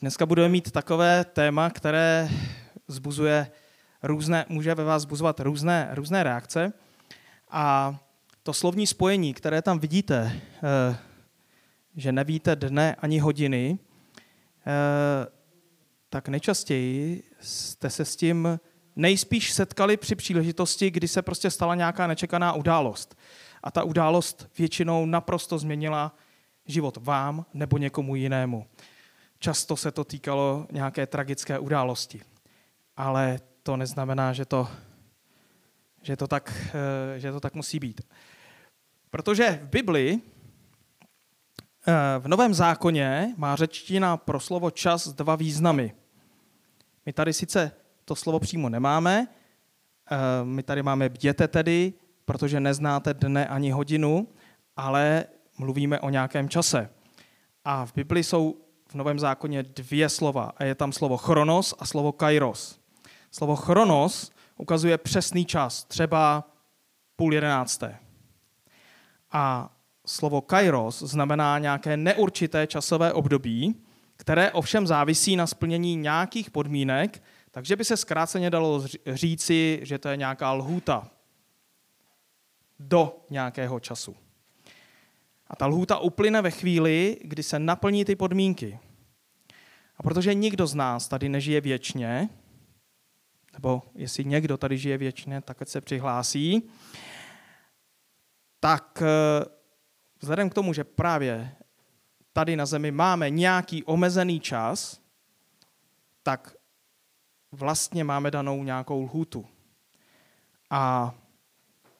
Dneska budeme mít takové téma, které zbuzuje různé, může ve vás zbuzovat různé, různé reakce. A to slovní spojení, které tam vidíte, eh, že nevíte dne ani hodiny, eh, tak nejčastěji jste se s tím nejspíš setkali při příležitosti, kdy se prostě stala nějaká nečekaná událost. A ta událost většinou naprosto změnila život vám nebo někomu jinému. Často se to týkalo nějaké tragické události. Ale to neznamená, že to, že to, tak, eh, že to tak musí být. Protože v Bibli, eh, v Novém zákoně, má řečtina pro slovo čas dva významy. My tady sice to slovo přímo nemáme, eh, my tady máme bděte tedy, protože neznáte dne ani hodinu, ale mluvíme o nějakém čase. A v Bibli jsou v Novém zákoně dvě slova. A je tam slovo chronos a slovo kairos. Slovo chronos ukazuje přesný čas, třeba půl jedenácté. A slovo kairos znamená nějaké neurčité časové období, které ovšem závisí na splnění nějakých podmínek, takže by se zkráceně dalo říci, že to je nějaká lhůta do nějakého času. A ta lhůta uplyne ve chvíli, kdy se naplní ty podmínky. A protože nikdo z nás tady nežije věčně, nebo jestli někdo tady žije věčně, tak se přihlásí, tak eh, vzhledem k tomu, že právě tady na Zemi máme nějaký omezený čas, tak vlastně máme danou nějakou lhůtu. A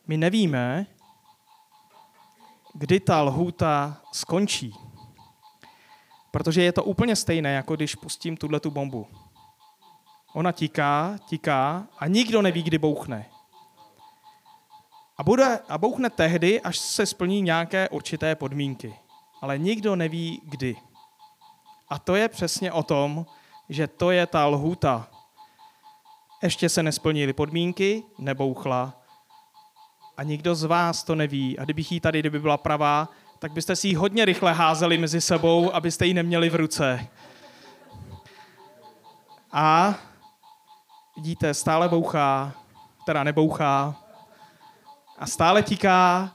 my nevíme, kdy ta lhůta skončí. Protože je to úplně stejné, jako když pustím tuhle tu bombu. Ona tiká, tiká a nikdo neví, kdy bouchne. A, bude, a bouchne tehdy, až se splní nějaké určité podmínky. Ale nikdo neví, kdy. A to je přesně o tom, že to je ta lhůta. Ještě se nesplnily podmínky, nebouchla, a nikdo z vás to neví. A kdybych jí tady, kdyby byla pravá, tak byste si ji hodně rychle házeli mezi sebou, abyste ji neměli v ruce. A vidíte, stále bouchá, teda nebouchá, a stále tiká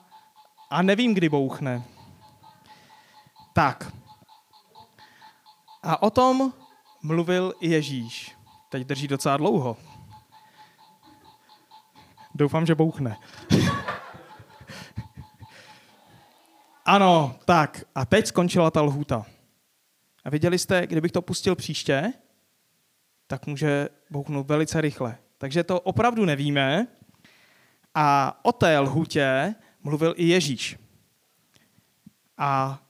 a nevím, kdy bouchne. Tak. A o tom mluvil i Ježíš. Teď drží docela dlouho. Doufám, že bouchne. ano, tak. A teď skončila ta lhůta. A viděli jste, kdybych to pustil příště, tak může bouchnout velice rychle. Takže to opravdu nevíme. A o té lhůtě mluvil i Ježíš. A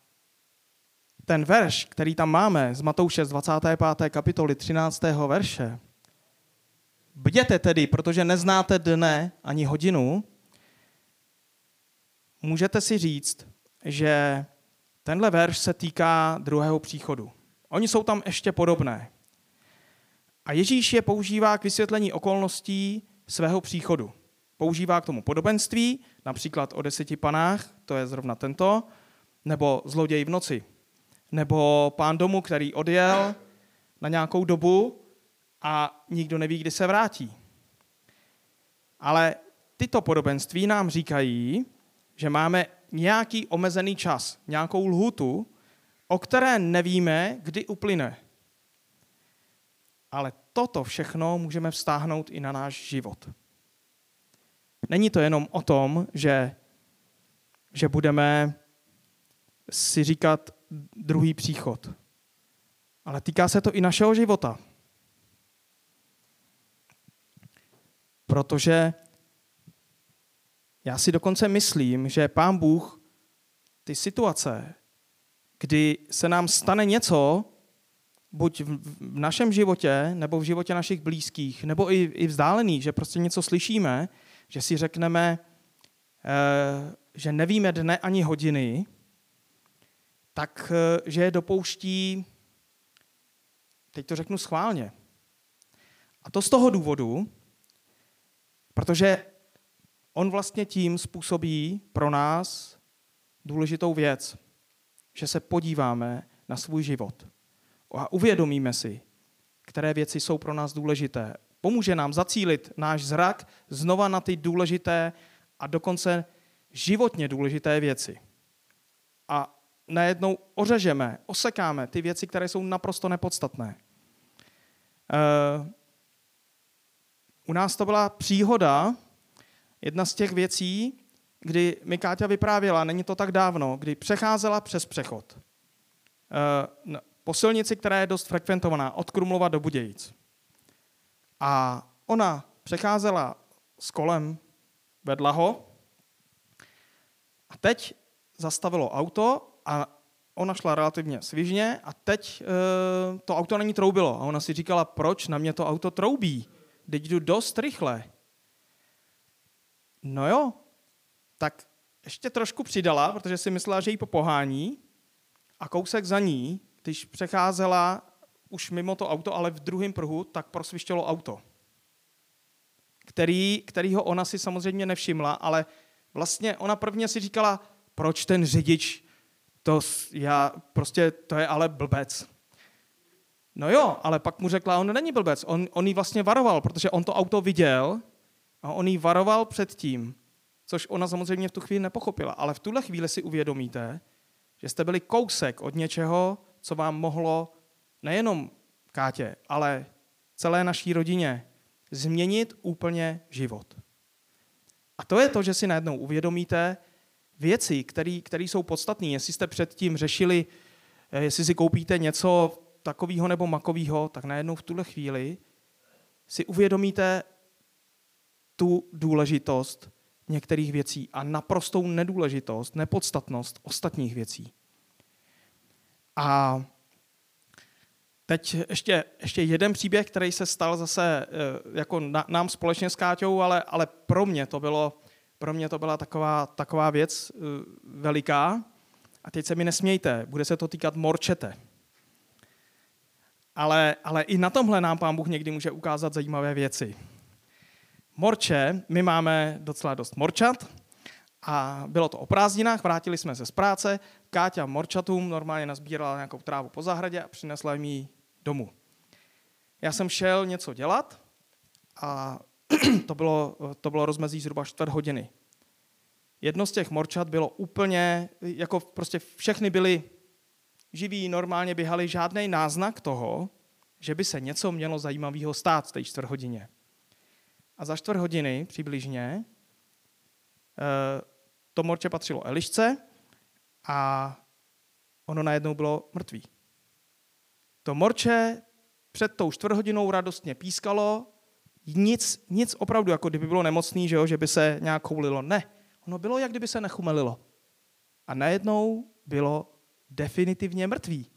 ten verš, který tam máme z Matouše z 25. kapitoly 13. verše, Bděte tedy, protože neznáte dne ani hodinu, můžete si říct, že tenhle verš se týká druhého příchodu. Oni jsou tam ještě podobné. A Ježíš je používá k vysvětlení okolností svého příchodu. Používá k tomu podobenství, například o deseti panách, to je zrovna tento, nebo zloděj v noci, nebo pán domu, který odjel na nějakou dobu a nikdo neví, kdy se vrátí. Ale tyto podobenství nám říkají, že máme nějaký omezený čas, nějakou lhutu, o které nevíme, kdy uplyne. Ale toto všechno můžeme vztáhnout i na náš život. Není to jenom o tom, že, že budeme si říkat druhý příchod, ale týká se to i našeho života. Protože já si dokonce myslím, že Pán Bůh ty situace, kdy se nám stane něco, buď v našem životě, nebo v životě našich blízkých, nebo i, i vzdálených, že prostě něco slyšíme, že si řekneme, eh, že nevíme dne ani hodiny, tak eh, že je dopouští, teď to řeknu schválně. A to z toho důvodu, Protože on vlastně tím způsobí pro nás důležitou věc, že se podíváme na svůj život. a uvědomíme si, které věci jsou pro nás důležité. Pomůže nám zacílit náš zrak znova na ty důležité a dokonce životně důležité věci. A najednou ořežeme, osekáme ty věci, které jsou naprosto nepodstatné. Uh, u nás to byla příhoda, jedna z těch věcí, kdy mi Káťa vyprávěla, není to tak dávno, kdy přecházela přes přechod. Uh, po silnici, která je dost frekventovaná, od Krumlova do Budějic. A ona přecházela s kolem, vedla ho a teď zastavilo auto a ona šla relativně svižně a teď e, to auto na ní troubilo. A ona si říkala, proč na mě to auto troubí? Teď jdu dost rychle. No jo, tak ještě trošku přidala, protože si myslela, že jí popohání a kousek za ní když přecházela už mimo to auto, ale v druhém pruhu, tak prosvištělo auto. Který, kterýho ona si samozřejmě nevšimla, ale vlastně ona prvně si říkala, proč ten řidič, to, já, prostě, to je ale blbec. No jo, ale pak mu řekla, on není blbec, on, on jí vlastně varoval, protože on to auto viděl a on jí varoval před tím, což ona samozřejmě v tu chvíli nepochopila. Ale v tuhle chvíli si uvědomíte, že jste byli kousek od něčeho, co vám mohlo nejenom Kátě, ale celé naší rodině změnit úplně život. A to je to, že si najednou uvědomíte věci, které jsou podstatné. Jestli jste předtím řešili, eh, jestli si koupíte něco takového nebo makového, tak najednou v tuhle chvíli si uvědomíte tu důležitost některých věcí a naprostou nedůležitost, nepodstatnost ostatních věcí. A teď ještě, ještě jeden příběh, který se stal zase eh, jako na, nám společně s Káťou, ale, ale pro mě to bylo, pro mě to byla taková, taková věc eh, veliká. A teď se mi nesmějte, bude se to týkat morčete. Ale, ale i na tomhle nám pán Bůh někdy může ukázat zajímavé věci. Morče, my máme docela dost morčat, a bylo to o prázdninách, vrátili jsme se z práce, Káťa morčatům normálně nazbírala nějakou trávu po zahradě a přinesla jim ji domů. Já jsem šel něco dělat a to bylo, to bylo rozmezí zhruba čtvrt hodiny. Jedno z těch morčat bylo úplně, jako prostě všechny byly živí, normálně běhali, žádný náznak toho, že by se něco mělo zajímavého stát v té čtvrt hodině. A za čtvrt hodiny přibližně eh, to morče patřilo Elišce a ono najednou bylo mrtvý. To morče před tou čtvrthodinou radostně pískalo, nic, nic opravdu, jako kdyby bylo nemocný, že, jo, že by se nějak choulilo. Ne, ono bylo, jak kdyby se nechumelilo. A najednou bylo definitivně mrtvý.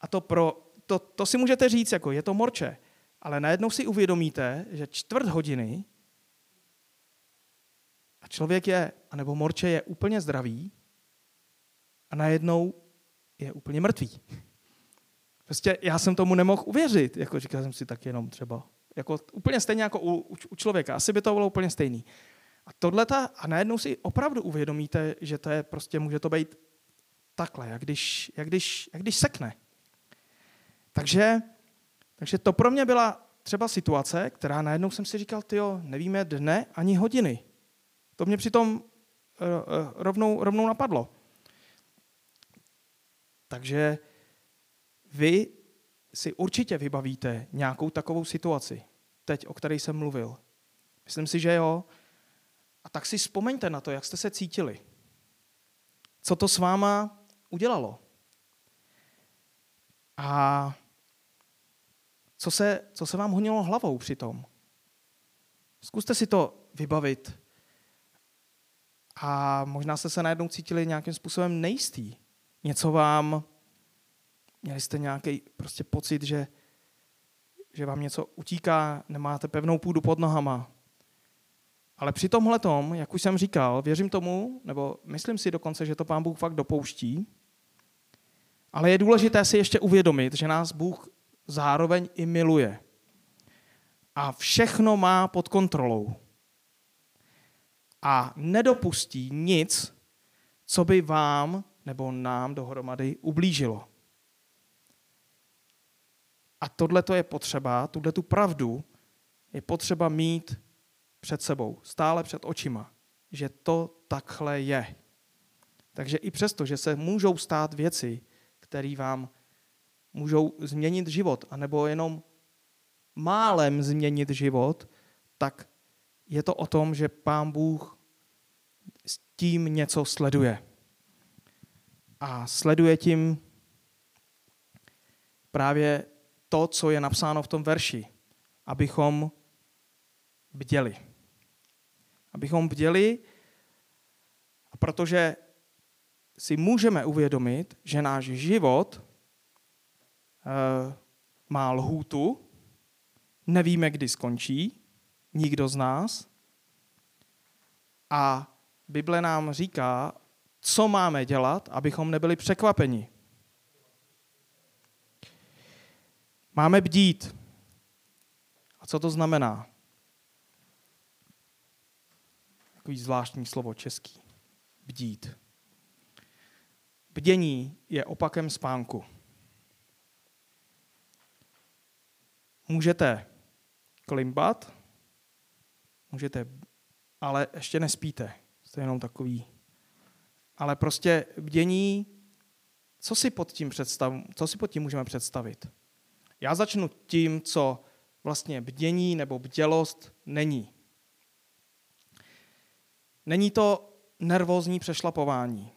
A to, pro, to, to si můžete říct, jako je to morče, ale najednou si uvědomíte, že čtvrt hodiny a člověk je, anebo morče je úplně zdravý a najednou je úplně mrtvý. Prostě já jsem tomu nemohl uvěřit. Jako říkal jsem si tak jenom třeba. Jako úplně stejně jako u, u, u člověka. Asi by to bylo úplně stejný. A tohle a najednou si opravdu uvědomíte, že to je prostě, může to být takhle, jak když, jak když, jak když sekne. Takže, takže to pro mě byla třeba situace, která najednou jsem si říkal, tyjo, nevíme dne ani hodiny. To mě přitom eh, eh, rovnou, rovnou napadlo. Takže vy si určitě vybavíte nějakou takovou situaci, teď, o které jsem mluvil. Myslím si, že jo. A tak si vzpomeňte na to, jak jste se cítili. Co to s váma udělalo. A co se, co se vám honilo hlavou při tom. Zkuste si to vybavit a možná jste se najednou cítili nějakým způsobem nejistý. Něco vám, měli jste nějaký prostě pocit, že, že vám něco utíká, nemáte pevnou půdu pod nohama. Ale při tomhle tom, jak už jsem říkal, věřím tomu, nebo myslím si dokonce, že to pán Bůh fakt dopouští, ale je důležité si ještě uvědomit, že nás Bůh zároveň i miluje. A všechno má pod kontrolou a nedopustí nic, co by vám nebo nám dohromady ublížilo. A tohle to je potřeba, tuhle tu pravdu je potřeba mít před sebou, stále před očima, že to takhle je. Takže i přesto, že se můžou stát věci, které vám můžou změnit život, anebo jenom málem změnit život, tak je to o tom, že Pán Bůh s tím něco sleduje. A sleduje tím právě to, co je napsáno v tom verši, abychom bděli. Abychom bděli, protože si můžeme uvědomit, že náš život má lhůtu, nevíme, kdy skončí, nikdo z nás. A Bible nám říká, co máme dělat, abychom nebyli překvapeni. Máme bdít. A co to znamená? Takový zvláštní slovo český. Bdít. Bdění je opakem spánku. Můžete klimbat, můžete, ale ještě nespíte. Jste jenom takový. Ale prostě bdění, co si pod tím, představ, co si pod tím můžeme představit? Já začnu tím, co vlastně bdění nebo bdělost není. Není to nervózní přešlapování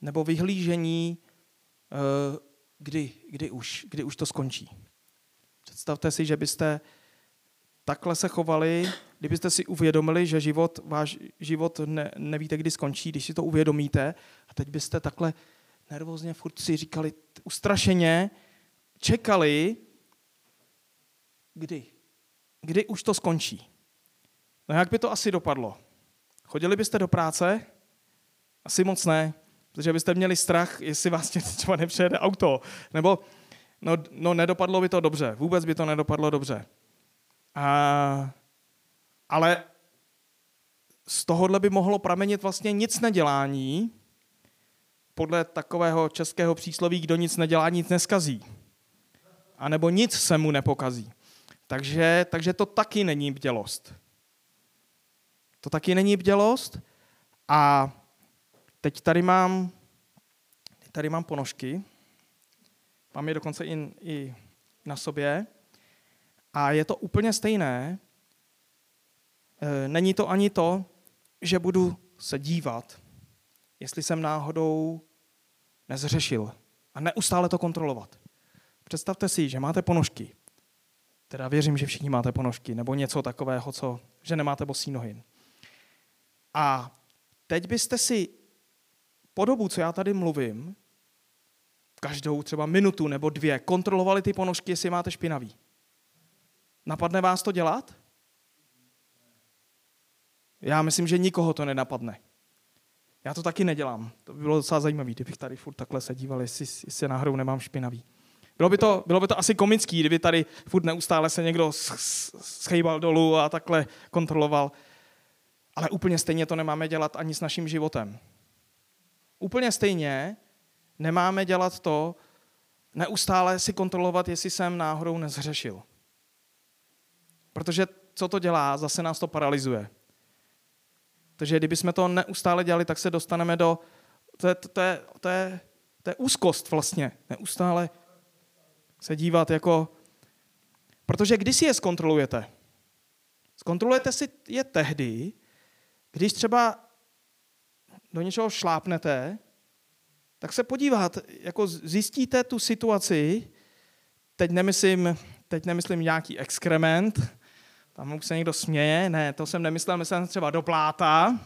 nebo vyhlížení, eh, kdy, kdy, už, kdy už to skončí. Představte si, že byste takhle se chovali, kdybyste si uvědomili, že život, váš život ne, nevíte, kdy skončí, když si to uvědomíte a teď byste takhle nervózně furt si říkali ustrašeně, čekali, kdy, kdy už to skončí. No jak by to asi dopadlo? Chodili byste do práce? Asi moc ne, protože byste měli strach, jestli vás třeba nepřejede auto. Nebo no, no nedopadlo by to dobře, vůbec by to nedopadlo dobře. A, ale z tohohle by mohlo pramenit vlastně nic nedělání, podle takového českého přísloví, kdo nic nedělá, nic neskazí. A nebo nic se mu nepokazí. Takže, takže to taky není bdělost. To taky není bdělost. A teď tady mám, tady mám ponožky. Mám je dokonce i, i na sobě. A je to úplně stejné. E, není to ani to, že budu se dívat, jestli jsem náhodou nezřešil a neustále to kontrolovat. Představte si, že máte ponožky. Teda věřím, že všichni máte ponožky, nebo něco takového, co, že nemáte bosí nohy. A teď byste si po dobu, co já tady mluvím, každou třeba minutu nebo dvě kontrolovali ty ponožky, jestli máte špinavý. Napadne vás to dělat? Já myslím, že nikoho to nenapadne. Já to taky nedělám. To by bylo docela zajímavé, kdybych tady furt takhle se díval, jestli, jestli náhodou nemám špinavý. Bylo by, to, bylo by to asi komický, kdyby tady furt neustále se někdo schejbal dolů a takhle kontroloval. Ale úplně stejně to nemáme dělat ani s naším životem. Úplně stejně nemáme dělat to, neustále si kontrolovat, jestli jsem náhodou nezřešil. Protože co to dělá? Zase nás to paralyzuje. Takže kdybychom to neustále dělali, tak se dostaneme do... To je, to je, to je, to je úzkost vlastně. Neustále se dívat jako... Protože když si je zkontrolujete? Zkontrolujete si je tehdy, když třeba do něčeho šlápnete, tak se podívat, jako zjistíte tu situaci, teď nemyslím, teď nemyslím nějaký exkrement, tam už se někdo směje, ne, to jsem nemyslel, myslím třeba do pláta,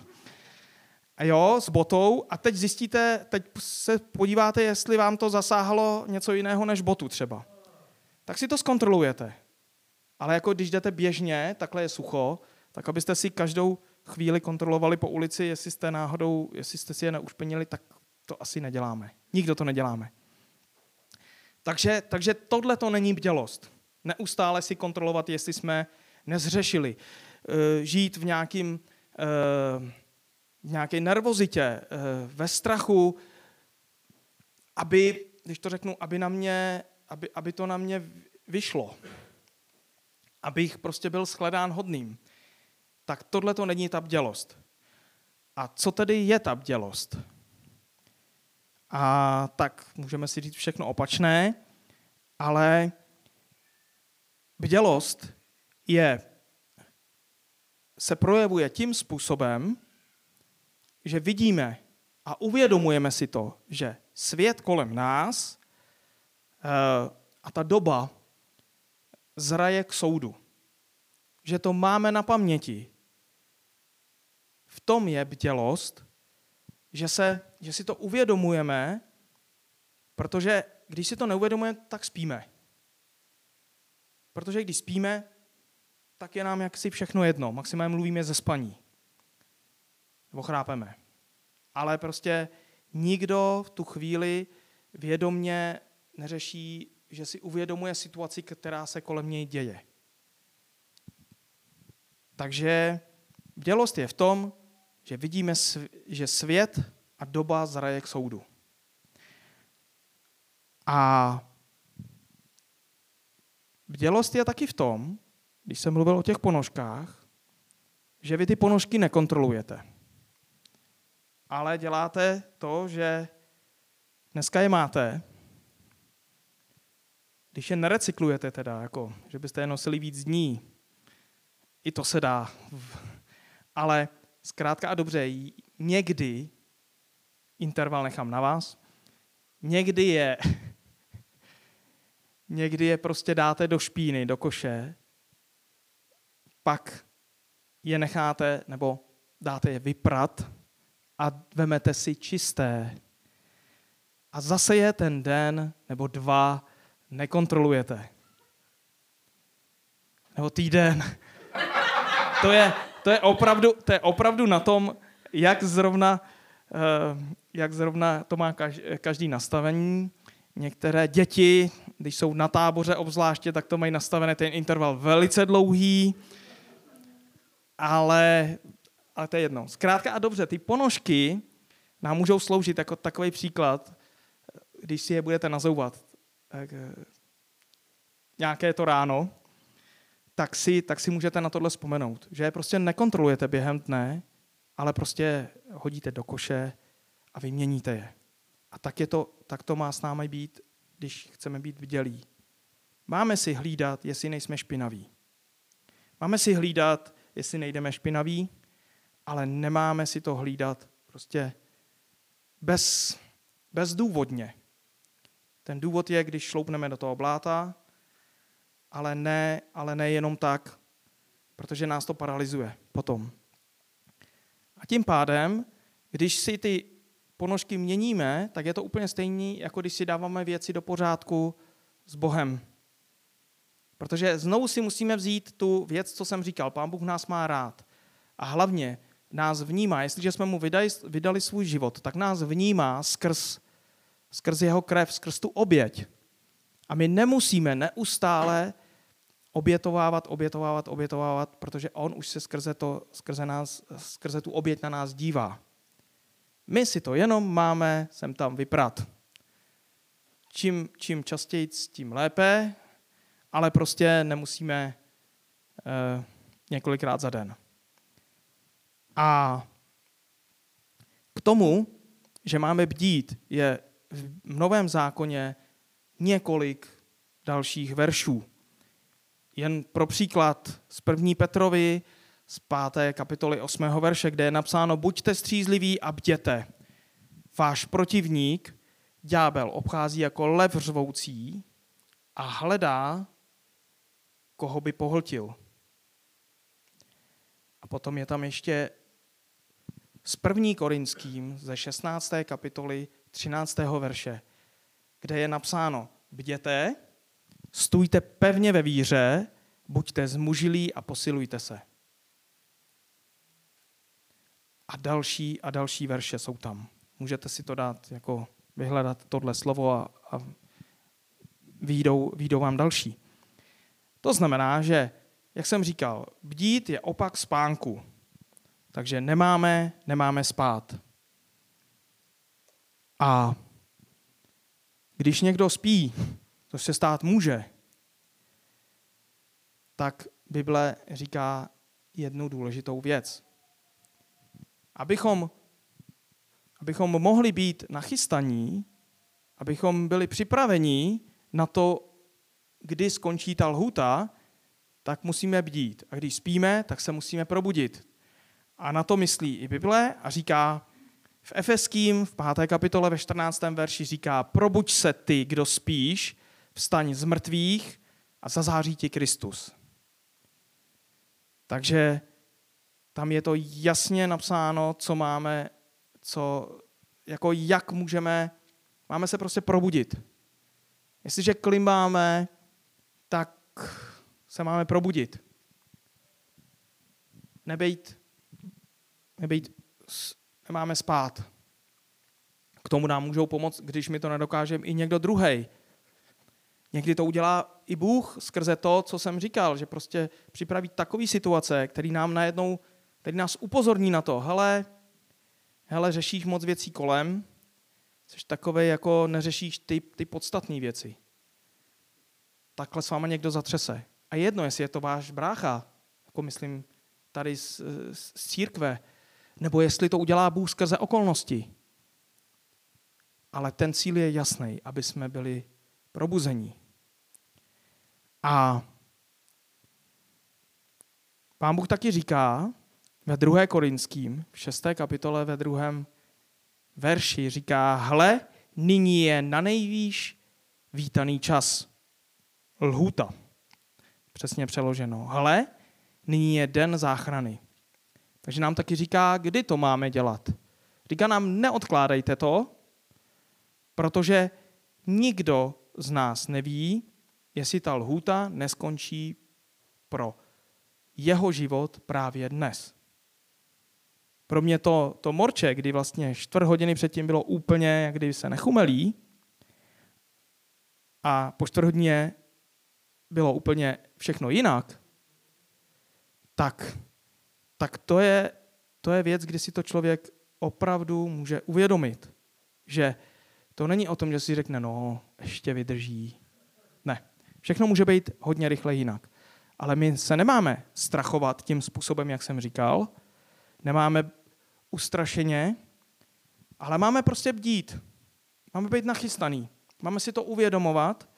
a jo, s botou a teď zjistíte, teď se podíváte, jestli vám to zasáhlo něco jiného než botu třeba. Tak si to zkontrolujete. Ale jako když jdete běžně, takhle je sucho, tak abyste si každou chvíli kontrolovali po ulici, jestli jste náhodou, jestli jste si je neušpenili, tak to asi neděláme. Nikdo to neděláme. Takže, takže tohle to není bdělost. Neustále si kontrolovat, jestli jsme nezřešili. Eh, žít v nějakým, eh, v nějaké nervozitě, eh, ve strachu, aby, když to řeknu, aby na mě aby, aby to na mě vyšlo. Abych prostě byl shledán hodným. Tak tohle to není ta bdělost. A co tedy je ta bdělost? A tak můžeme si říct všechno opačné, ale bdělost je, se projevuje tím způsobem, že vidíme a uvědomujeme si to, že svět kolem nás eh, a ta doba zraje k soudu. Že to máme na paměti. V tom je bdělost, že, se, že si to uvědomujeme, protože když si to neuvědomujeme, tak spíme. Protože když spíme, tak je nám jaksi všechno jedno. Maximálně mluvíme ze spaní. Nebo chrápeme. Ale prostě nikdo v tu chvíli vědomně neřeší, že si uvědomuje situaci, která se kolem něj děje. Takže bdělost je v tom, že vidíme, že svět a doba zraje k soudu. A bdělost je taky v tom, když jsem mluvil o těch ponožkách, že vy ty ponožky nekontrolujete. Ale děláte to, že dneska je máte, když je nerecyklujete teda, jako, že byste je nosili víc dní, i to se dá. Ale zkrátka a dobře, někdy interval nechám na vás, někdy je někdy je prostě dáte do špíny, do koše, pak je necháte nebo dáte je vyprat a vemete si čisté. A zase je ten den nebo dva nekontrolujete. Nebo týden. To je, to je, opravdu, to je opravdu na tom, jak zrovna, eh, jak zrovna to má každý nastavení. Některé děti, když jsou na táboře obzvláště, tak to mají nastavený ten interval velice dlouhý, ale, ale to je jedno. Zkrátka a dobře, ty ponožky nám můžou sloužit jako takový příklad, když si je budete nazouvat. Tak, eh, nějaké to ráno, tak si, tak si můžete na tohle vzpomenout. Že je prostě nekontrolujete během dne, ale prostě hodíte do koše a vyměníte je. A tak, je to, tak to má s námi být, když chceme být vdělí. Máme si hlídat, jestli nejsme špinaví. Máme si hlídat, jestli nejdeme špinaví, ale nemáme si to hlídat prostě bez, bezdůvodně. Ten důvod je, když šloupneme do toho bláta, ale ne, ale ne jenom tak, protože nás to paralyzuje potom. A tím pádem, když si ty ponožky měníme, tak je to úplně stejné, jako když si dáváme věci do pořádku s Bohem. Protože znovu si musíme vzít tu věc, co jsem říkal. Pán Bůh nás má rád. A hlavně nás vnímá. Jestliže jsme mu vydali, vydali svůj život, tak nás vnímá skrz, skrz jeho krev, skrz tu oběť. A my nemusíme neustále obětovávat, obětovávat, obětovávat, protože on už se skrze, to, skrze, nás, skrze tu oběť na nás dívá. My si to jenom máme sem tam vyprat. Čím, čím častěji, tím lépe, ale prostě nemusíme eh, několikrát za den. A k tomu, že máme bdít, je v Novém zákoně několik dalších veršů. Jen pro příklad z první Petrovi z páté kapitoly 8. verše, kde je napsáno buďte střízliví a bděte. Váš protivník, ďábel, obchází jako lev řvoucí a hledá, koho by pohltil. A potom je tam ještě s první korinským ze 16. kapitoly 13. verše, kde je napsáno bděte, stůjte pevně ve víře, buďte zmužilí a posilujte se. A další a další verše jsou tam. Můžete si to dát, jako vyhledat tohle slovo a, a výjdou, výjdou vám další. To znamená, že, jak jsem říkal, bdít je opak spánku. Takže nemáme, nemáme spát. A když někdo spí, což se stát může, tak Bible říká jednu důležitou věc. Abychom, abychom mohli být nachystaní, abychom byli připraveni na to, kdy skončí ta lhuta, tak musíme bdít. A když spíme, tak se musíme probudit. A na to myslí i Bible a říká v Efeským v 5. kapitole ve 14. verši říká probuď se ty, kdo spíš, vstaň z mrtvých a zazáří ti Kristus. Takže tam je to jasně napsáno, co máme, co, jako jak můžeme, máme se prostě probudit. Jestliže klimbáme, tak se máme probudit. Nebejt, nebejt, nemáme spát. K tomu nám můžou pomoct, když mi to nedokážeme, i někdo druhý. Někdy to udělá i Bůh skrze to, co jsem říkal, že prostě připraví takové situace, který nám najednou, který nás upozorní na to, hele, hele, řešíš moc věcí kolem, jsi takový, jako neřešíš ty, ty podstatné věci. Takhle s váma někdo zatřese. A jedno, jestli je to váš brácha, jako myslím tady z, z církve, nebo jestli to udělá Bůh skrze okolnosti. Ale ten cíl je jasný, aby jsme byli probuzení. A pán Bůh taky říká ve 2. Korinským, v 6. kapitole ve druhém verši, říká, hle, nyní je na nejvýš vítaný čas. Lhuta. Přesně přeloženo. Hle, nyní je den záchrany. Takže nám taky říká, kdy to máme dělat. Říká nám, neodkládejte to, protože nikdo z nás neví, jestli ta lhůta neskončí pro jeho život právě dnes. Pro mě to, to morče, kdy vlastně čtvrt hodiny předtím bylo úplně, jak kdyby se nechumelí, a po čtvrt hodině bylo úplně všechno jinak, tak, tak to, je, to je věc, kdy si to člověk opravdu může uvědomit, že to není o tom, že si řekne, no, ještě vydrží. Ne. Všechno může být hodně rychle jinak. Ale my se nemáme strachovat tím způsobem, jak jsem říkal. Nemáme ustrašeně, ale máme prostě bdít. Máme být nachystaný. Máme si to uvědomovat.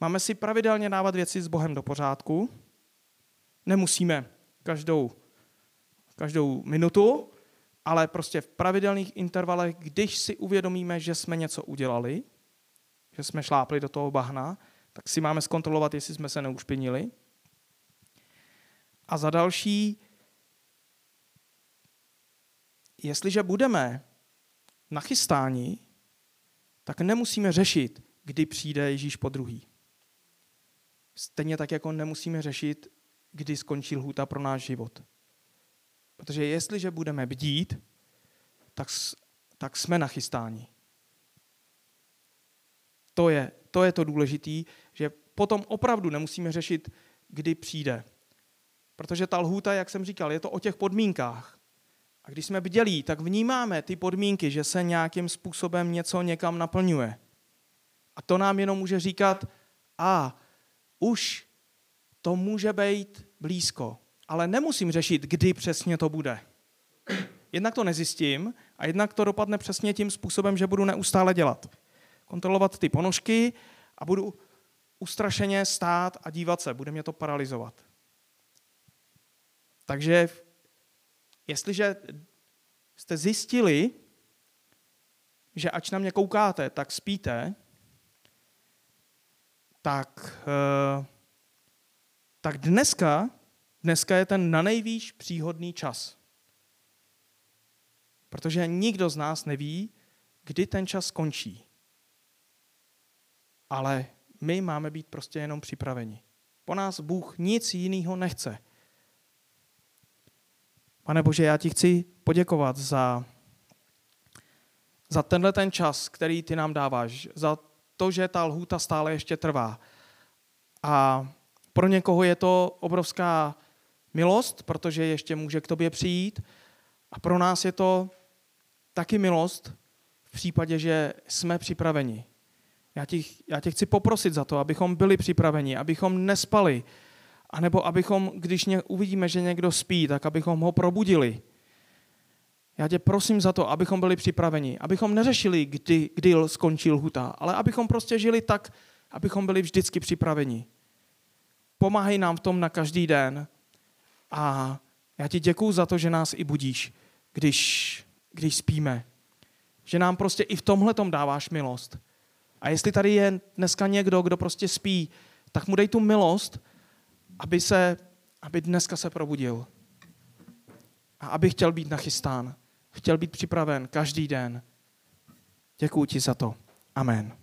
Máme si pravidelně dávat věci s Bohem do pořádku. Nemusíme každou, každou minutu, ale prostě v pravidelných intervalech, když si uvědomíme, že jsme něco udělali, že jsme šlápli do toho bahna, tak si máme zkontrolovat, jestli jsme se neušpinili. A za další, jestliže budeme nachystáni, tak nemusíme řešit, kdy přijde Ježíš po druhý. Stejně tak, jako nemusíme řešit, kdy skončí lhůta pro náš život. Protože jestliže budeme bdít, tak, tak jsme nachystáni. To je, to je to důležité, že potom opravdu nemusíme řešit, kdy přijde. Protože ta lhůta, jak jsem říkal, je to o těch podmínkách. A když jsme bdělí, tak vnímáme ty podmínky, že se nějakým způsobem něco někam naplňuje. A to nám jenom může říkat, a už to může být blízko ale nemusím řešit, kdy přesně to bude. Jednak to nezjistím a jednak to dopadne přesně tím způsobem, že budu neustále dělat. Kontrolovat ty ponožky a budu ustrašeně stát a dívat se. Bude mě to paralizovat. Takže jestliže jste zjistili, že ač na mě koukáte, tak spíte, tak, eh, tak dneska Dneska je ten na nejvýš příhodný čas. Protože nikdo z nás neví, kdy ten čas skončí. Ale my máme být prostě jenom připraveni. Po nás Bůh nic jiného nechce. Pane Bože, já ti chci poděkovat za, za tenhle ten čas, který ty nám dáváš, za to, že ta lhůta stále ještě trvá. A pro někoho je to obrovská milost, protože ještě může k tobě přijít. A pro nás je to taky milost v případě, že jsme připraveni. Já tě, já tě chci poprosit za to, abychom byli připraveni, abychom nespali, anebo abychom, když ně, uvidíme, že někdo spí, tak abychom ho probudili. Já tě prosím za to, abychom byli připraveni, abychom neřešili, kdy, kdy skončí lhuta, ale abychom prostě žili tak, abychom byli vždycky připraveni. Pomáhej nám v tom na každý den a já ti děkuju za to, že nás i budíš, když, když spíme. Že nám prostě i v tomhle tom dáváš milost. A jestli tady je dneska někdo, kdo prostě spí, tak mu dej tu milost, aby, se, aby dneska se probudil. A aby chtěl být nachystán. Chtěl být připraven každý den. Děkuji ti za to. Amen.